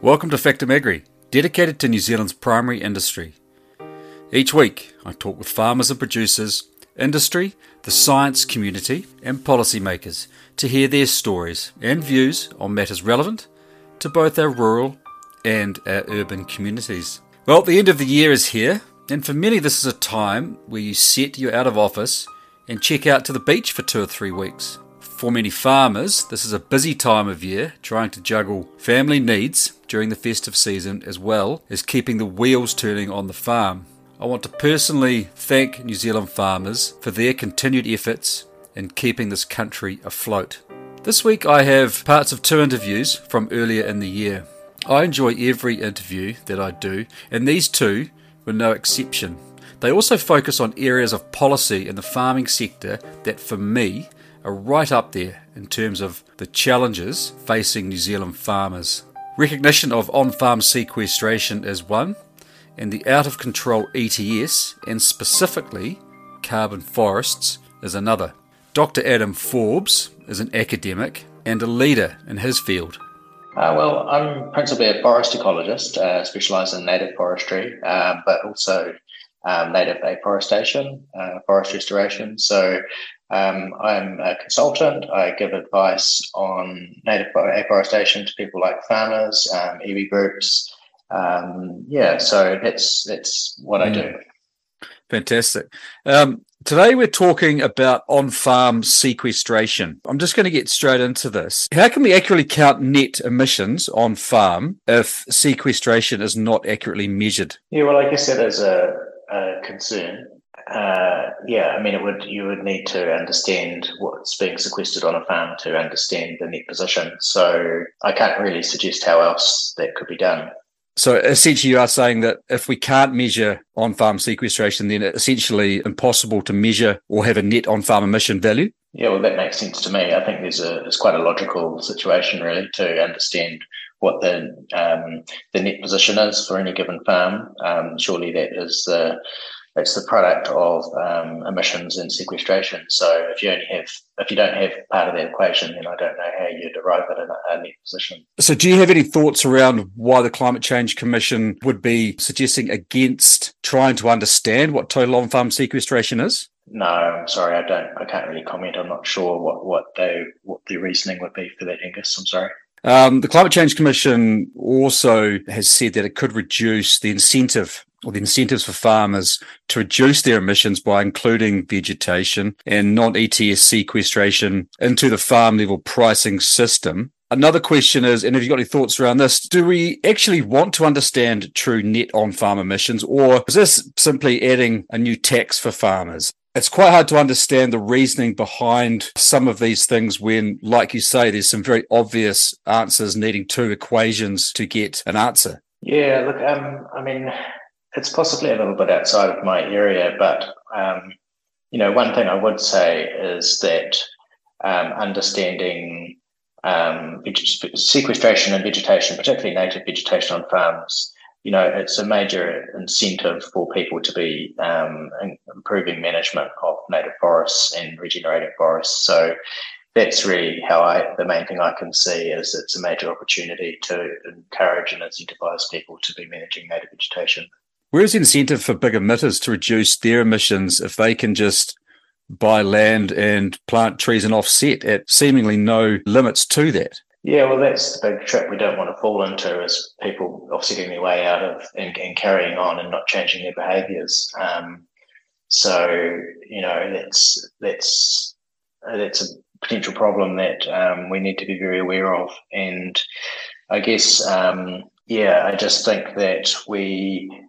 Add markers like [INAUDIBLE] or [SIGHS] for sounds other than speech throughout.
Welcome to Factum Agri, dedicated to New Zealand's primary industry. Each week, I talk with farmers and producers, industry, the science community, and policymakers to hear their stories and views on matters relevant to both our rural and our urban communities. Well, the end of the year is here, and for many, this is a time where you set you out of office and check out to the beach for two or three weeks. For many farmers, this is a busy time of year, trying to juggle family needs during the festive season as well as keeping the wheels turning on the farm. I want to personally thank New Zealand farmers for their continued efforts in keeping this country afloat. This week I have parts of two interviews from earlier in the year. I enjoy every interview that I do, and these two were no exception. They also focus on areas of policy in the farming sector that, for me, are right up there in terms of the challenges facing New Zealand farmers. Recognition of on farm sequestration is one, and the out of control ETS, and specifically carbon forests, is another. Dr. Adam Forbes is an academic and a leader in his field. Uh, well, I'm principally a forest ecologist, uh, specialised in native forestry, uh, but also um, native afforestation, uh, forest restoration. So um, I'm a consultant. I give advice on native afforestation to people like farmers, um, iwi groups. Um, yeah, so that's that's what mm. I do. Fantastic. Um, today we're talking about on-farm sequestration. I'm just going to get straight into this. How can we accurately count net emissions on farm if sequestration is not accurately measured? Yeah, well, I guess that is a, a concern. Uh, yeah, I mean, it would you would need to understand what's being sequestered on a farm to understand the net position. So I can't really suggest how else that could be done. So essentially, you are saying that if we can't measure on-farm sequestration, then it's essentially impossible to measure or have a net on-farm emission value. Yeah, well, that makes sense to me. I think there's a it's quite a logical situation really to understand what the um, the net position is for any given farm. Um, surely that is the it's the product of um, emissions and sequestration. So if you only have, if you don't have part of that equation, then I don't know how you derive it in a, a net position. So do you have any thoughts around why the Climate Change Commission would be suggesting against trying to understand what total on-farm sequestration is? No, I'm sorry, I don't. I can't really comment. I'm not sure what what they what the reasoning would be for that, Angus. I'm sorry. Um, the Climate Change Commission also has said that it could reduce the incentive or the incentives for farmers to reduce their emissions by including vegetation and non-ETS sequestration into the farm level pricing system. Another question is, and have you got any thoughts around this? Do we actually want to understand true net on farm emissions, or is this simply adding a new tax for farmers? It's quite hard to understand the reasoning behind some of these things when, like you say, there's some very obvious answers needing two equations to get an answer. Yeah, look, um, I mean, it's possibly a little bit outside of my area, but um, you know, one thing I would say is that um, understanding um, sequestration and vegetation, particularly native vegetation on farms, you know, it's a major incentive for people to be um, improving management of native forests and regenerating forests. So that's really how I the main thing I can see is it's a major opportunity to encourage and incentivize people to be managing native vegetation. Where's the incentive for big emitters to reduce their emissions if they can just buy land and plant trees and offset at seemingly no limits to that? Yeah, well, that's the big trap we don't want to fall into is people obviously offsetting their way out of and, and carrying on and not changing their behaviours. Um, so you know that's that's that's a potential problem that um, we need to be very aware of. And I guess um, yeah, I just think that we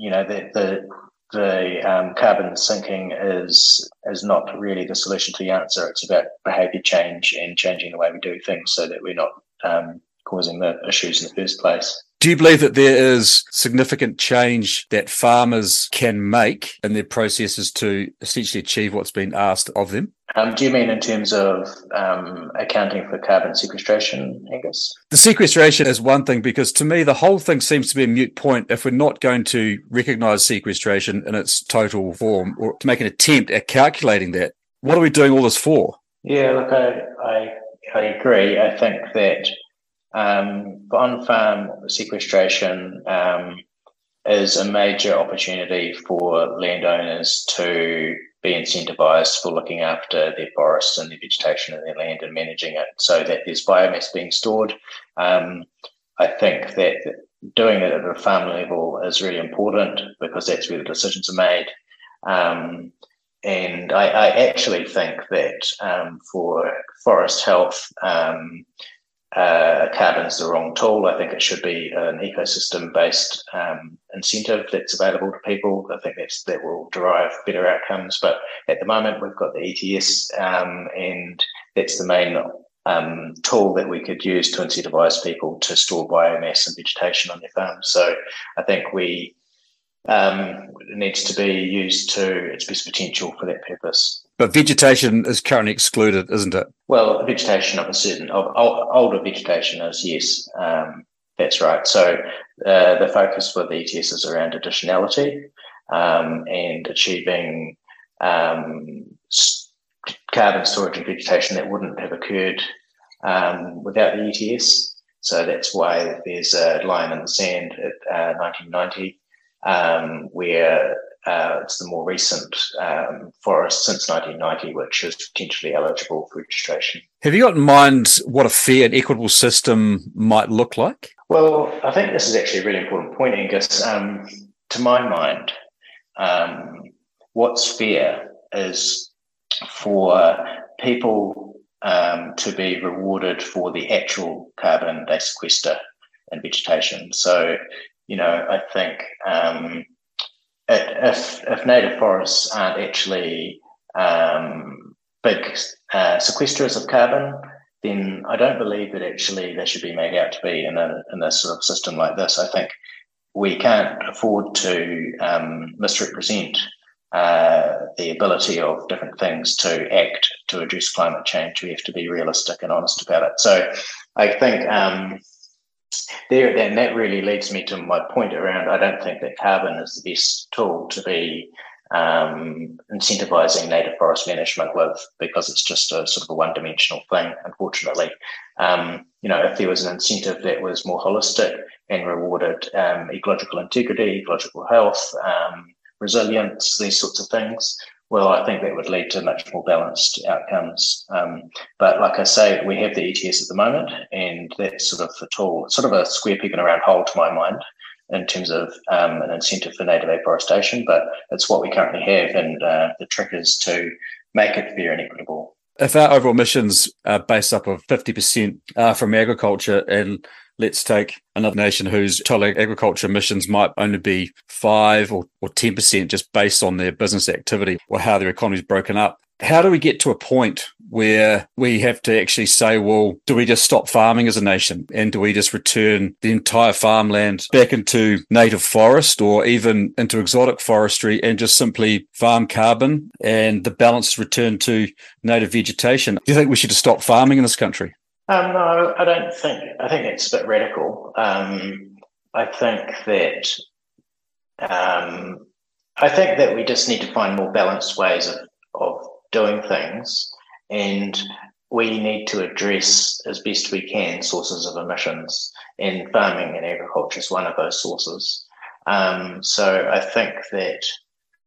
you know, that the the um, carbon sinking is is not really the solution to the answer. It's about behaviour change and changing the way we do things so that we're not um, causing the issues in the first place. Do you believe that there is significant change that farmers can make in their processes to essentially achieve what's been asked of them? Um, do you mean in terms of um, accounting for carbon sequestration, Angus? The sequestration is one thing because to me, the whole thing seems to be a mute point if we're not going to recognise sequestration in its total form or to make an attempt at calculating that. What are we doing all this for? Yeah, look, I, I, I agree. I think that um, on farm sequestration um, is a major opportunity for landowners to be incentivized for looking after their forests and their vegetation and their land and managing it so that there's biomass being stored. Um, I think that doing it at a farm level is really important because that's where the decisions are made. Um, and I, I, actually think that um, for forest health, um, uh, carbon is the wrong tool. I think it should be an ecosystem based um, incentive that's available to people. I think that's that will derive better outcomes. But at the moment, we've got the ETS, um, and that's the main um, tool that we could use to incentivize people to store biomass and vegetation on their farms. So I think we um, needs to be used to its best potential for that purpose. But vegetation is currently excluded, isn't it? Well, vegetation of a certain of older vegetation is yes, um, that's right. So uh, the focus for the ETS is around additionality um, and achieving um, carbon storage and vegetation that wouldn't have occurred um, without the ETS. So that's why there's a line in the sand at uh, 1990 um, where uh, it's the more recent um, forest since 1990, which is potentially eligible for registration. Have you got in mind what a fair and equitable system might look like? Well, I think this is actually a really important point, Angus. Um, to my mind, um, what's fair is for people um, to be rewarded for the actual carbon they sequester in vegetation. So you know, I think um, if if native forests aren't actually um, big uh, sequesters of carbon, then I don't believe that actually they should be made out to be in a in a sort of system like this. I think we can't afford to um, misrepresent uh, the ability of different things to act to address climate change. We have to be realistic and honest about it. So I think um, there, then that really leads me to my point around I don't think that carbon is the best tool to be um, incentivizing native forest management with because it's just a sort of a one-dimensional thing. Unfortunately, um, you know, if there was an incentive that was more holistic and rewarded um, ecological integrity, ecological health, um, resilience, these sorts of things, well, I think that would lead to much more balanced outcomes. Um, but like I say, we have the ETS at the moment, and that's sort of the tool, sort of a square peg in a round hole to my mind in terms of um, an incentive for native afforestation, but it's what we currently have, and uh, the trick is to make it fair and equitable. If our overall emissions are based up of 50% uh, from agriculture and let's take another nation whose total agriculture emissions might only be five or, or 10% just based on their business activity or how their economy is broken up. How do we get to a point where we have to actually say, well, do we just stop farming as a nation? And do we just return the entire farmland back into native forest or even into exotic forestry and just simply farm carbon and the balance return to native vegetation? Do you think we should stop farming in this country? Um, no, I don't think. I think it's a bit radical. Um, I think that um, I think that we just need to find more balanced ways of, of doing things, and we need to address as best we can sources of emissions. And farming and agriculture is one of those sources. Um, so I think that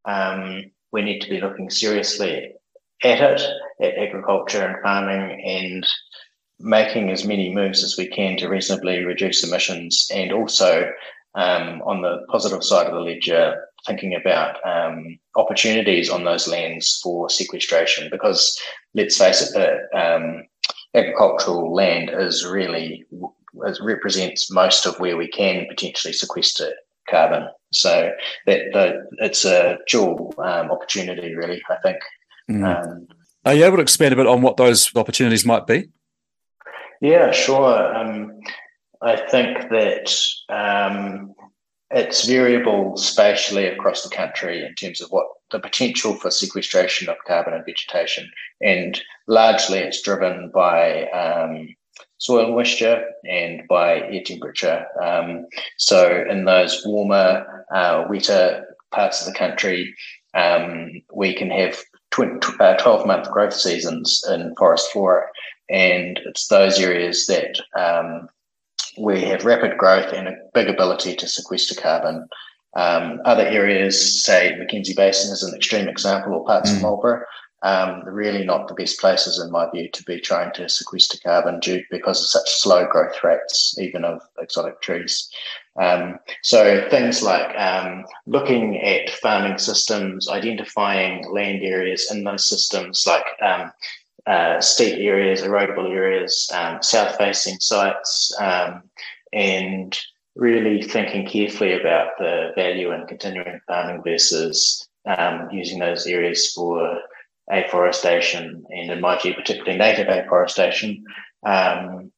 um, we need to be looking seriously at it, at agriculture and farming, and making as many moves as we can to reasonably reduce emissions and also um, on the positive side of the ledger, thinking about um, opportunities on those lands for sequestration. Because let's face it, the um, agricultural land is really is, represents most of where we can potentially sequester carbon. So that the, it's a dual um, opportunity, really. I think. Mm. Are you able to expand a bit on what those opportunities might be? Yeah, sure. Um, I think that um, it's variable spatially across the country in terms of what the potential for sequestration of carbon and vegetation, and largely it's driven by um, soil moisture and by air temperature. Um, so, in those warmer, uh, wetter parts of the country, um, we can have 12 uh, month growth seasons in forest flora and it's those areas that um, we have rapid growth and a big ability to sequester carbon. Um, other areas, say Mackenzie Basin is an extreme example, or parts mm. of Marlborough, um, really not the best places, in my view, to be trying to sequester carbon due because of such slow growth rates, even of exotic trees. Um, so things like um, looking at farming systems, identifying land areas in those systems, like um, uh, steep areas, erodible areas, um, south-facing sites, um, and really thinking carefully about the value in continuing farming versus um, using those areas for afforestation, and in my view, particularly native afforestation. Um,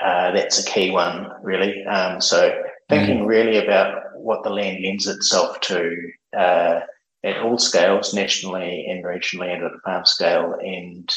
uh, that's a key one, really. Um, so thinking mm. really about what the land lends itself to uh, at all scales, nationally and regionally, and at a farm scale, and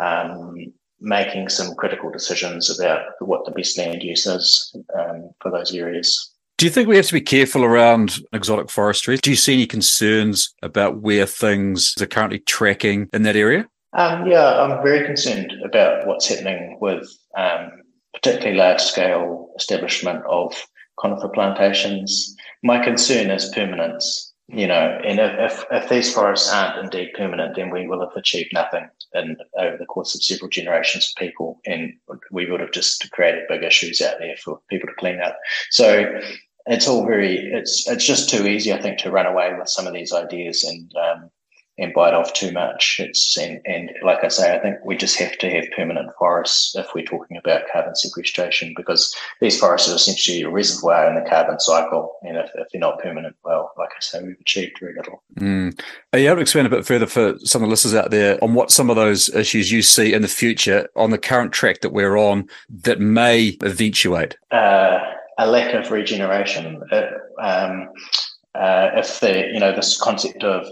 um, making some critical decisions about what the best land use is um, for those areas. Do you think we have to be careful around exotic forestry? Do you see any concerns about where things are currently tracking in that area? Um, yeah, I'm very concerned about what's happening with um, particularly large scale establishment of conifer plantations. My concern is permanence you know, and if, if these forests aren't indeed permanent, then we will have achieved nothing in over the course of several generations of people, and we would have just created big issues out there for people to clean up. So it's all very it's it's just too easy, I think, to run away with some of these ideas and um, and bite off too much. It's and, and like I say, I think we just have to have permanent forests if we're talking about carbon sequestration because these forests are essentially a reservoir in the carbon cycle. And if, if they're not permanent, well, like I say, we've achieved very little. Mm. Are you able to expand a bit further for some of the listeners out there on what some of those issues you see in the future on the current track that we're on that may eventuate? Uh, a lack of regeneration. Uh, um, uh, if the you know this concept of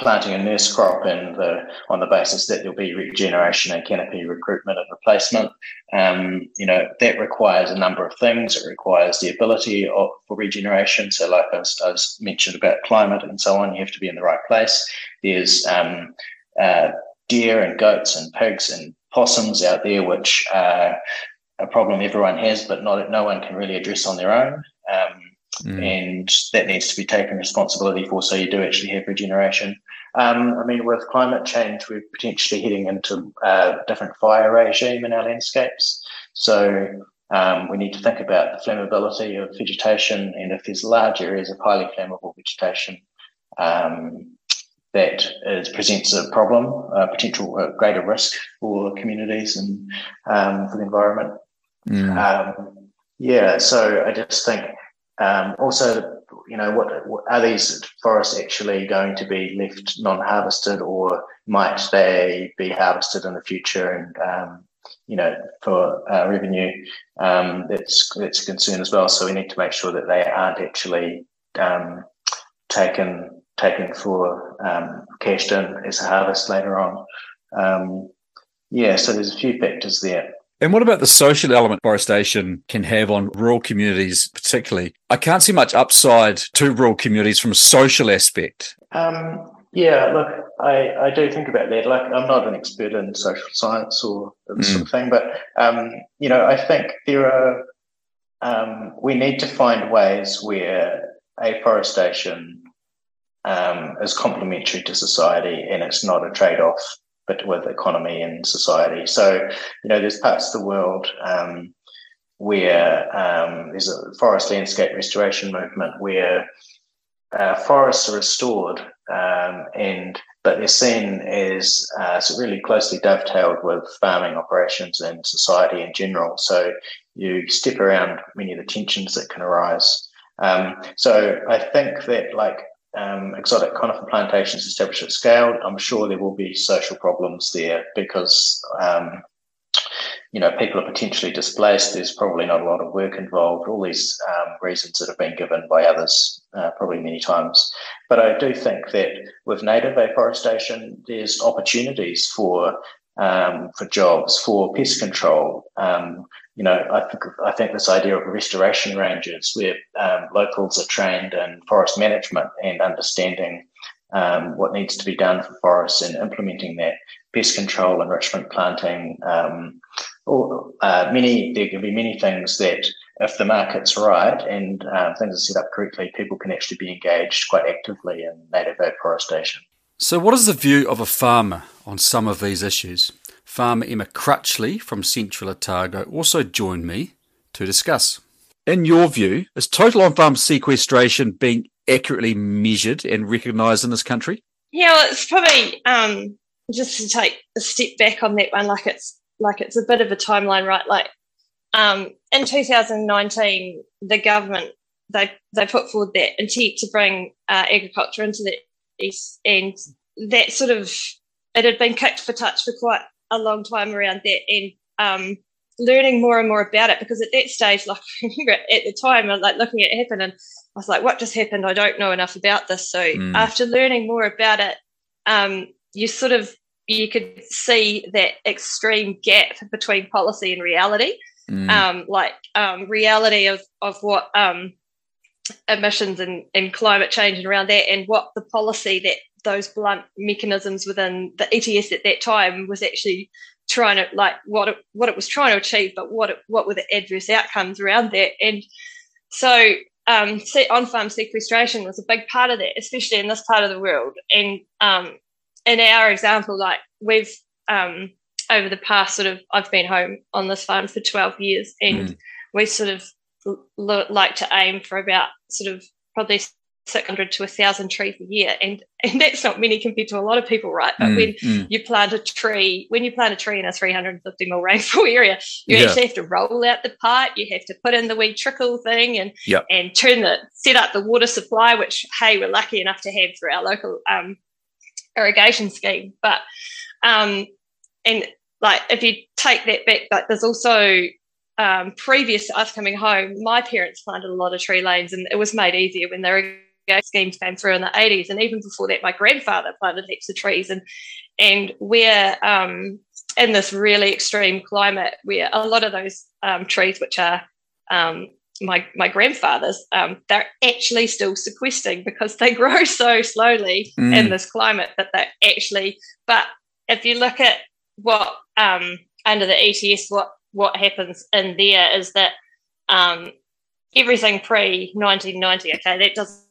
planting a nurse crop and the, on the basis that there'll be regeneration and canopy recruitment and replacement. Um, you know, that requires a number of things. It requires the ability of, for regeneration. So like I was, I was, mentioned about climate and so on, you have to be in the right place. There's um, uh, deer and goats and pigs and possums out there, which are a problem everyone has, but not no one can really address on their own. Um, Mm. And that needs to be taken responsibility for so you do actually have regeneration. Um, I mean, with climate change, we're potentially heading into a different fire regime in our landscapes. So um, we need to think about the flammability of vegetation, and if there's large areas of highly flammable vegetation, um, that is, presents a problem, a potential a greater risk for communities and um, for the environment. Mm. Um, yeah, so I just think um, also, you know, what, what, are these forests actually going to be left non-harvested, or might they be harvested in the future and um, you know for uh, revenue? Um, that's that's a concern as well. So we need to make sure that they aren't actually um, taken taken for um, cashed in as a harvest later on. Um, yeah, so there's a few factors there. And what about the social element forestation can have on rural communities, particularly? I can't see much upside to rural communities from a social aspect. Um, yeah, look, I, I do think about that. Like, I'm not an expert in social science or this mm. sort of mm. thing, but um, you know, I think there are. Um, we need to find ways where afforestation um, is complementary to society and it's not a trade-off but with economy and society. So, you know, there's parts of the world um, where um, there's a forest landscape restoration movement where uh, forests are restored um, and but they're seen as uh, really closely dovetailed with farming operations and society in general. So you step around many of the tensions that can arise. Um, so I think that like um, exotic conifer plantations established at scale, I'm sure there will be social problems there because um, you know people are potentially displaced. There's probably not a lot of work involved. All these um, reasons that have been given by others, uh, probably many times. But I do think that with native afforestation, there's opportunities for um, for jobs, for pest control, um, you know, I think I think this idea of restoration ranges, where um, locals are trained in forest management and understanding um, what needs to be done for forests and implementing that, pest control, enrichment, planting, um, all, uh, many there can be many things that if the market's right and um, things are set up correctly, people can actually be engaged quite actively in native afforestation. So, what is the view of a farmer on some of these issues? Farmer Emma Crutchley from Central Otago also joined me to discuss. In your view, is total on farm sequestration being accurately measured and recognised in this country? Yeah, well, it's probably um, just to take a step back on that one. Like it's like it's a bit of a timeline, right? Like um, in 2019, the government they they put forward that intent to bring uh, agriculture into the ETS, and that sort of it had been kicked for touch for quite a long time around that, and um, learning more and more about it because at that stage, like [LAUGHS] at the time, like looking at it happen, and I was like, "What just happened? I don't know enough about this." So mm. after learning more about it, um, you sort of you could see that extreme gap between policy and reality, mm. um, like um, reality of of what um, emissions and, and climate change and around that, and what the policy that those blunt mechanisms within the ETS at that time was actually trying to like what it, what it was trying to achieve, but what it, what were the adverse outcomes around that. And so um, on-farm sequestration was a big part of that, especially in this part of the world. And um, in our example, like we've um, over the past sort of, I've been home on this farm for 12 years, and mm. we sort of l- like to aim for about sort of probably 600 to 1,000 trees a year. And, [LAUGHS] and that's not many compared to a lot of people, right? But mm, when mm. you plant a tree, when you plant a tree in a 350 mil rainfall [LAUGHS] area, you yeah. actually have to roll out the pipe, you have to put in the wee trickle thing and, yep. and turn the, set up the water supply, which, hey, we're lucky enough to have through our local um, irrigation scheme. But, um, and like, if you take that back, like, there's also um, previous to us coming home, my parents planted a lot of tree lanes, and it was made easier when they were schemes came through in the 80s. And even before that, my grandfather planted heaps of trees. And, and we're um, in this really extreme climate where a lot of those um, trees, which are um, my, my grandfather's, um, they're actually still sequestering because they [LAUGHS] grow so slowly mm. in this climate that they're actually, but if you look at what um, under the ETS, what, what happens in there is that um, everything pre 1990, okay, that doesn't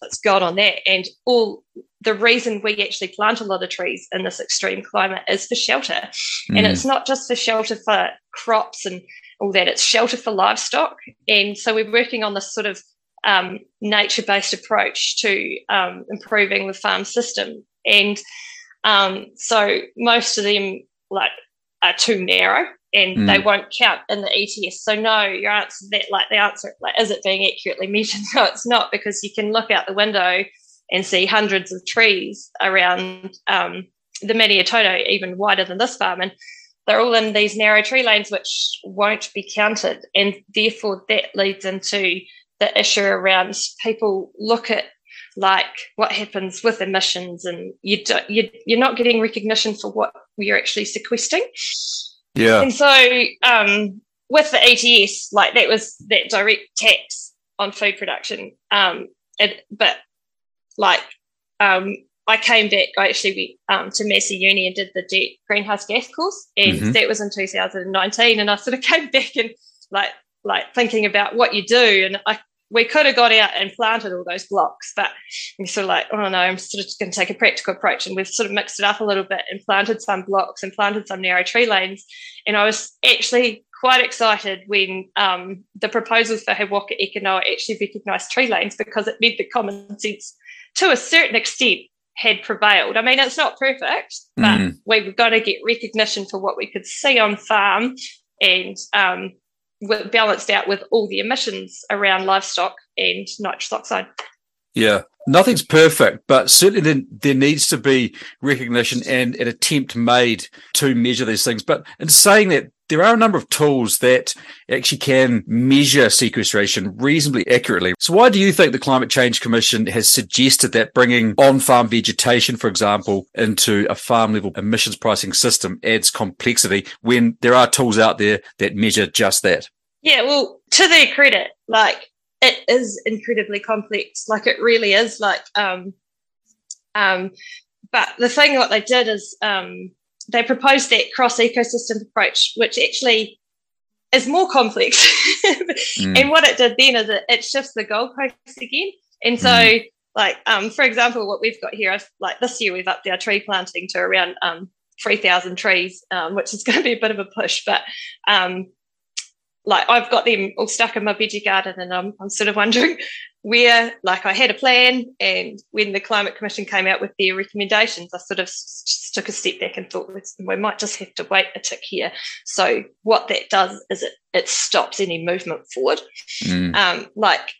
that's gone on that. And all the reason we actually plant a lot of trees in this extreme climate is for shelter. Mm. And it's not just for shelter for crops and all that, it's shelter for livestock. And so we're working on this sort of um, nature based approach to um, improving the farm system. And um, so most of them like are too narrow and mm. they won't count in the ETS. So no, your answer that like the answer like is it being accurately [LAUGHS] measured? No, it's not because you can look out the window and see hundreds of trees around um, the Maniototo, even wider than this farm, and they're all in these narrow tree lanes which won't be counted, and therefore that leads into the issue around people look at like what happens with emissions and you, do, you you're not getting recognition for what you're actually sequestering yeah. And so um, with the ETS, like that was that direct tax on food production. Um, it, but like um, I came back, I actually went um, to Massey Uni and did the DERT greenhouse gas course, and mm-hmm. that was in 2019. And I sort of [LAUGHS] came back and like like thinking about what you do, and I we could have got out and planted all those blocks, but we sort of like, oh no, I'm sort of going to take a practical approach. And we've sort of mixed it up a little bit and planted some blocks and planted some narrow tree lanes. And I was actually quite excited when um, the proposals for He Waka Eke Noa actually recognised tree lanes because it meant that common sense, to a certain extent, had prevailed. I mean, it's not perfect, but mm. we've got to get recognition for what we could see on farm and um, balanced out with all the emissions around livestock and nitrous oxide. Yeah, nothing's perfect, but certainly there, needs to be recognition and an attempt made to measure these things. But in saying that, there are a number of tools that actually can measure sequestration reasonably accurately. So why do you think the Climate Change Commission has suggested that bringing on-farm vegetation, for example, into a farm level emissions pricing system adds complexity when there are tools out there that measure just that? Yeah, well, to their credit, like it is incredibly complex. Like it really is. Like, um, um, but the thing what they did is um, they proposed that cross ecosystem approach, which actually is more complex. [LAUGHS] mm. And what it did then is it, it shifts the goalposts again. And so, mm. like um, for example, what we've got here, like this year, we've upped our tree planting to around um, 3,000 trees, um, which is [LAUGHS] going to be a bit of a push. But um, like I've got them all stuck in my veggie garden, and I'm, I'm sort of wondering [LAUGHS] where, like, I had a plan, and when the Climate Commission came out with their recommendations, I sort of took a step back and thought we might just have to wait a tick here. So what that does is it it stops any movement forward. Mm. Um, like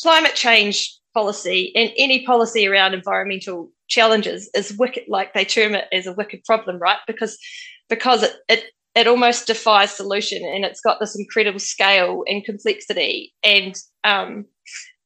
climate change policy and any policy around environmental challenges is wicked like they term it as a wicked problem right because because it, it it almost defies solution and it's got this incredible scale and complexity and um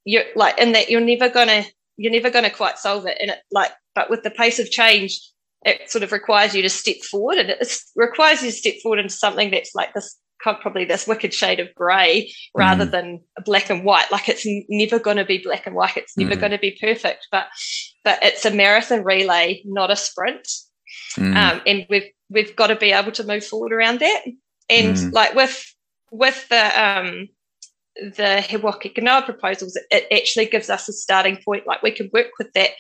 you're like in that you're never gonna you're never gonna quite solve it and it like but with the pace of change it sort of requires you to step forward and it requires you to step forward into something that's like this probably this wicked shade of grey rather mm. than black and white. Like it's never going to be black and white. It's never mm. going to be perfect, but but it's a marathon relay, not a sprint. Mm. Um, and we've we've got to be able to move forward around that. And mm. like with with the um, the He Waka proposals, it actually gives us a starting point. Like we can work with that.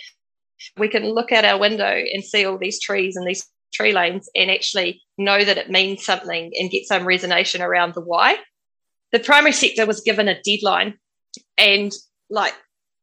We can look out our window and see all these trees and these tree lanes and actually know that it means something and get some resonation around the why. The primary sector was given a deadline and like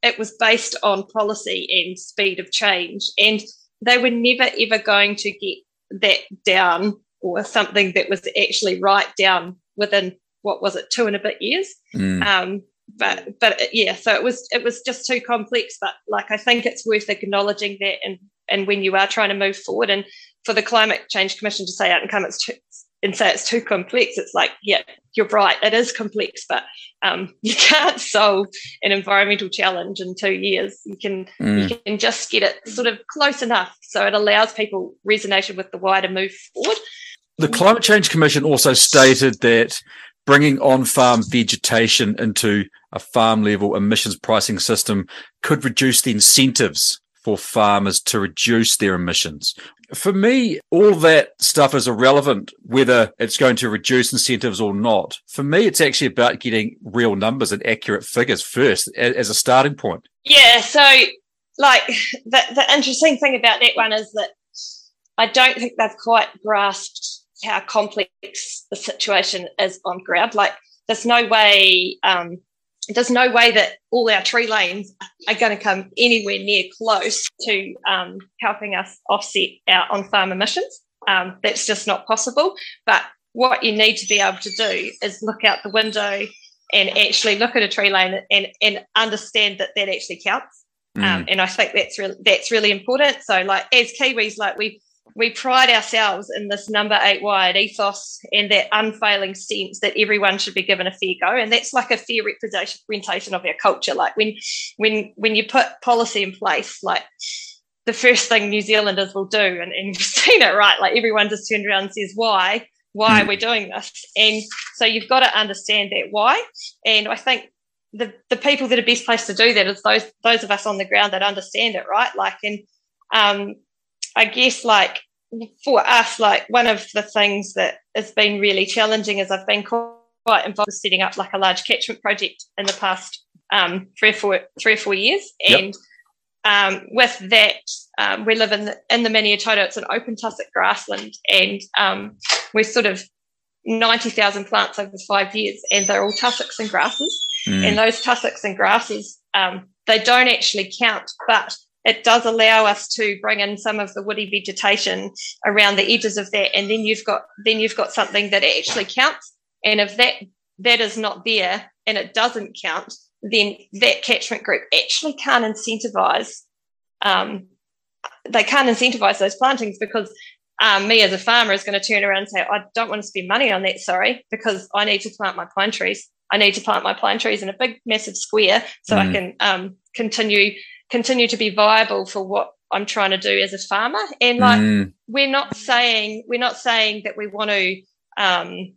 it was based on policy and speed of change. And they were never ever going to get that down or something that was actually right down within what was it, two and a bit years. Mm. Um, but but yeah, so it was it was just too complex. But like I think it's worth acknowledging that and and when you are trying to move forward and for the Climate Change Commission to say out and come it's too, and say it's too complex, it's like, yeah, you're right, it is complex, but um, [LAUGHS] you can't solve an environmental challenge in two years. You can mm. you can just get it sort of close enough so it allows people resonation with the wider move forward. The Climate Change Commission also stated that bringing on farm vegetation into a farm level emissions pricing system could reduce the incentives for farmers to reduce their emissions. For me, all that stuff is irrelevant whether it's going to reduce incentives or not. For me, it's actually about getting real numbers and accurate figures first as a starting point. Yeah. So, like, [LAUGHS] the, the interesting thing about that one is that I don't think they've quite grasped how complex the situation is on ground. Like, there's no way um, there's no way that all our tree lanes are going to come anywhere near close to um, helping us offset our on farm emissions. Um, that's just not possible. But what you need to be able to do is look out the window and actually look at a tree lane and, and understand that that actually counts. Mm. Um, and I think that's really that's really important. So, like as Kiwis, like we we pride ourselves in this number eight wire ethos and that unfailing sense that everyone should be given a fair go. And that's like a fair representation of our culture. Like when when when you put policy in place like the first thing new zealanders will do and, and [LAUGHS] you've seen it right? Like everyone just turns around and says why? Why mm. are we doing this? And so you've got to understand that why. And i think the, the people that are best placed to do that is those those of us on the ground that understand it right? Like and um I guess like for us, like one of the things that has been really challenging is I've been quite involved with setting up like a large catchment project in the past um, three or four three or four years, and yep. um, with that, um, we live in the, in the Maniototo. It's an open tussock grassland, and um, we're sort of ninety thousand plants over five years, and they're all tussocks and grasses. Mm. And those tussocks and grasses, um, they don't actually count, but it does allow us to bring in some of the woody vegetation around the edges of that and then you've got then you've got something that actually counts and if that that is not there and it doesn't count then that catchment group actually can't incentivize um, they can't incentivize those plantings because um, me as a farmer is going to turn around and say i don't want to spend money on that sorry because i need to plant my pine trees i need to plant my pine trees in a big massive square so mm. i can um, continue continue to be viable for what I'm trying to do as a farmer. And like mm. we're not saying we're not saying that we want to um,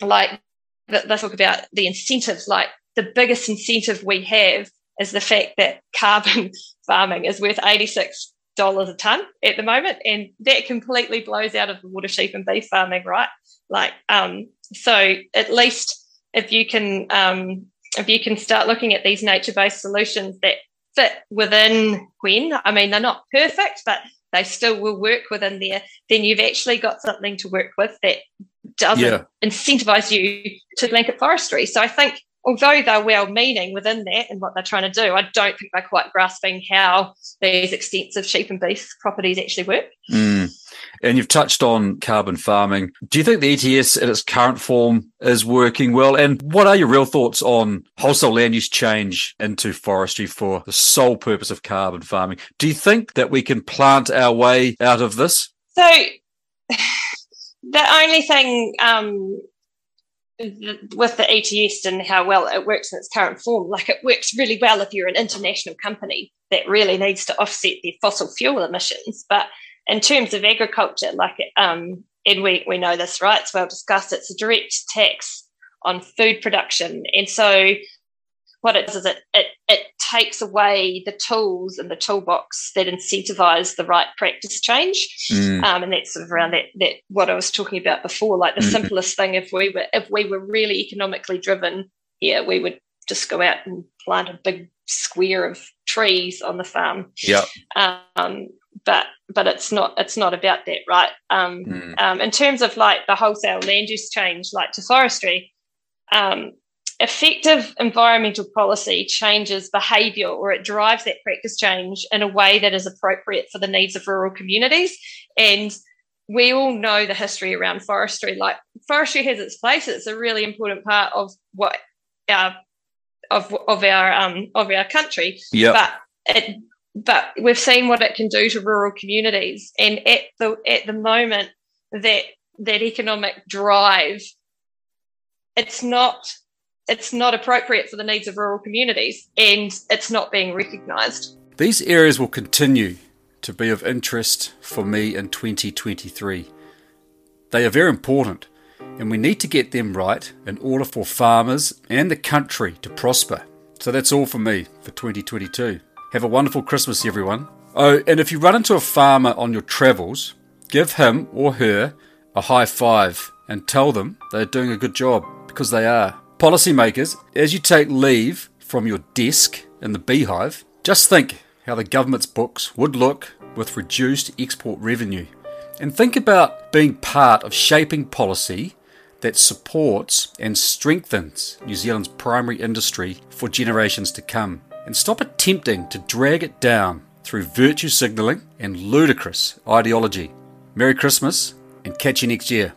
like they talk about the incentives. Like the biggest incentive we have is the fact that carbon [LAUGHS] farming is worth 86 dollars a ton at the moment, and that completely blows out of the water sheep and beef farming, right? Like, um, so at least if you can um, if you can start looking at these nature based solutions that fit within when I mean they're not perfect, but they still will work within there, then you've actually got something to work with that doesn't yeah. incentivize you to blanket forestry. So I think although they're well meaning within that and what they're trying to do, I don't think they're quite grasping how these extensive sheep and beef properties actually work. Mm. And you've touched on carbon farming. Do you think the ETS in its current form is working well? And what are your real thoughts on wholesale land use change into forestry for the sole purpose of carbon farming? Do you think that we can plant our way out of this? So, [SIGHS] the only thing um, with the ETS and how well it works in its current form, like it works really well if you're an international company that really needs to offset their fossil fuel emissions. But in terms of agriculture, like um, and we we know this, right? It's well discussed. It's a direct tax on food production, and so what it does is it, it, it takes away the tools and the toolbox that incentivize the right practice change. Mm. Um, and that's sort of around that, that what I was talking about before. Like the mm. simplest thing, if we were if we were really economically driven here, we would just go out and plant a big square of trees on the farm. Yeah. Um, but but it's not it's not about that, right? Um, mm. um, in terms of like the wholesale land use change, like to forestry, um, effective environmental policy changes behaviour or it drives that practice change in a way that is appropriate for the needs of rural communities. And we all know the history around forestry. Like forestry has its place; it's a really important part of what our of of our um of our country. Yeah. But it but we've seen what it can do to rural communities, and at the at the moment that that economic drive, it's not it's not appropriate for the needs of rural communities and it's not being recognised. These areas will continue to be of interest for me in 2023. They are very important and we need to get them right in order for farmers and the country to prosper. So that's all for me for 2022. Have a wonderful Christmas, everyone. Oh, and if you run into a farmer on your travels, give him or her a high five and tell them they're doing a good job because they are. Policymakers, as you take leave from your desk in the beehive, just think how the government's books would look with reduced export revenue. And think about being part of shaping policy that supports and strengthens New Zealand's primary industry for generations to come. And stop attempting to drag it down through virtue signalling and ludicrous ideology. Merry Christmas and catch you next year.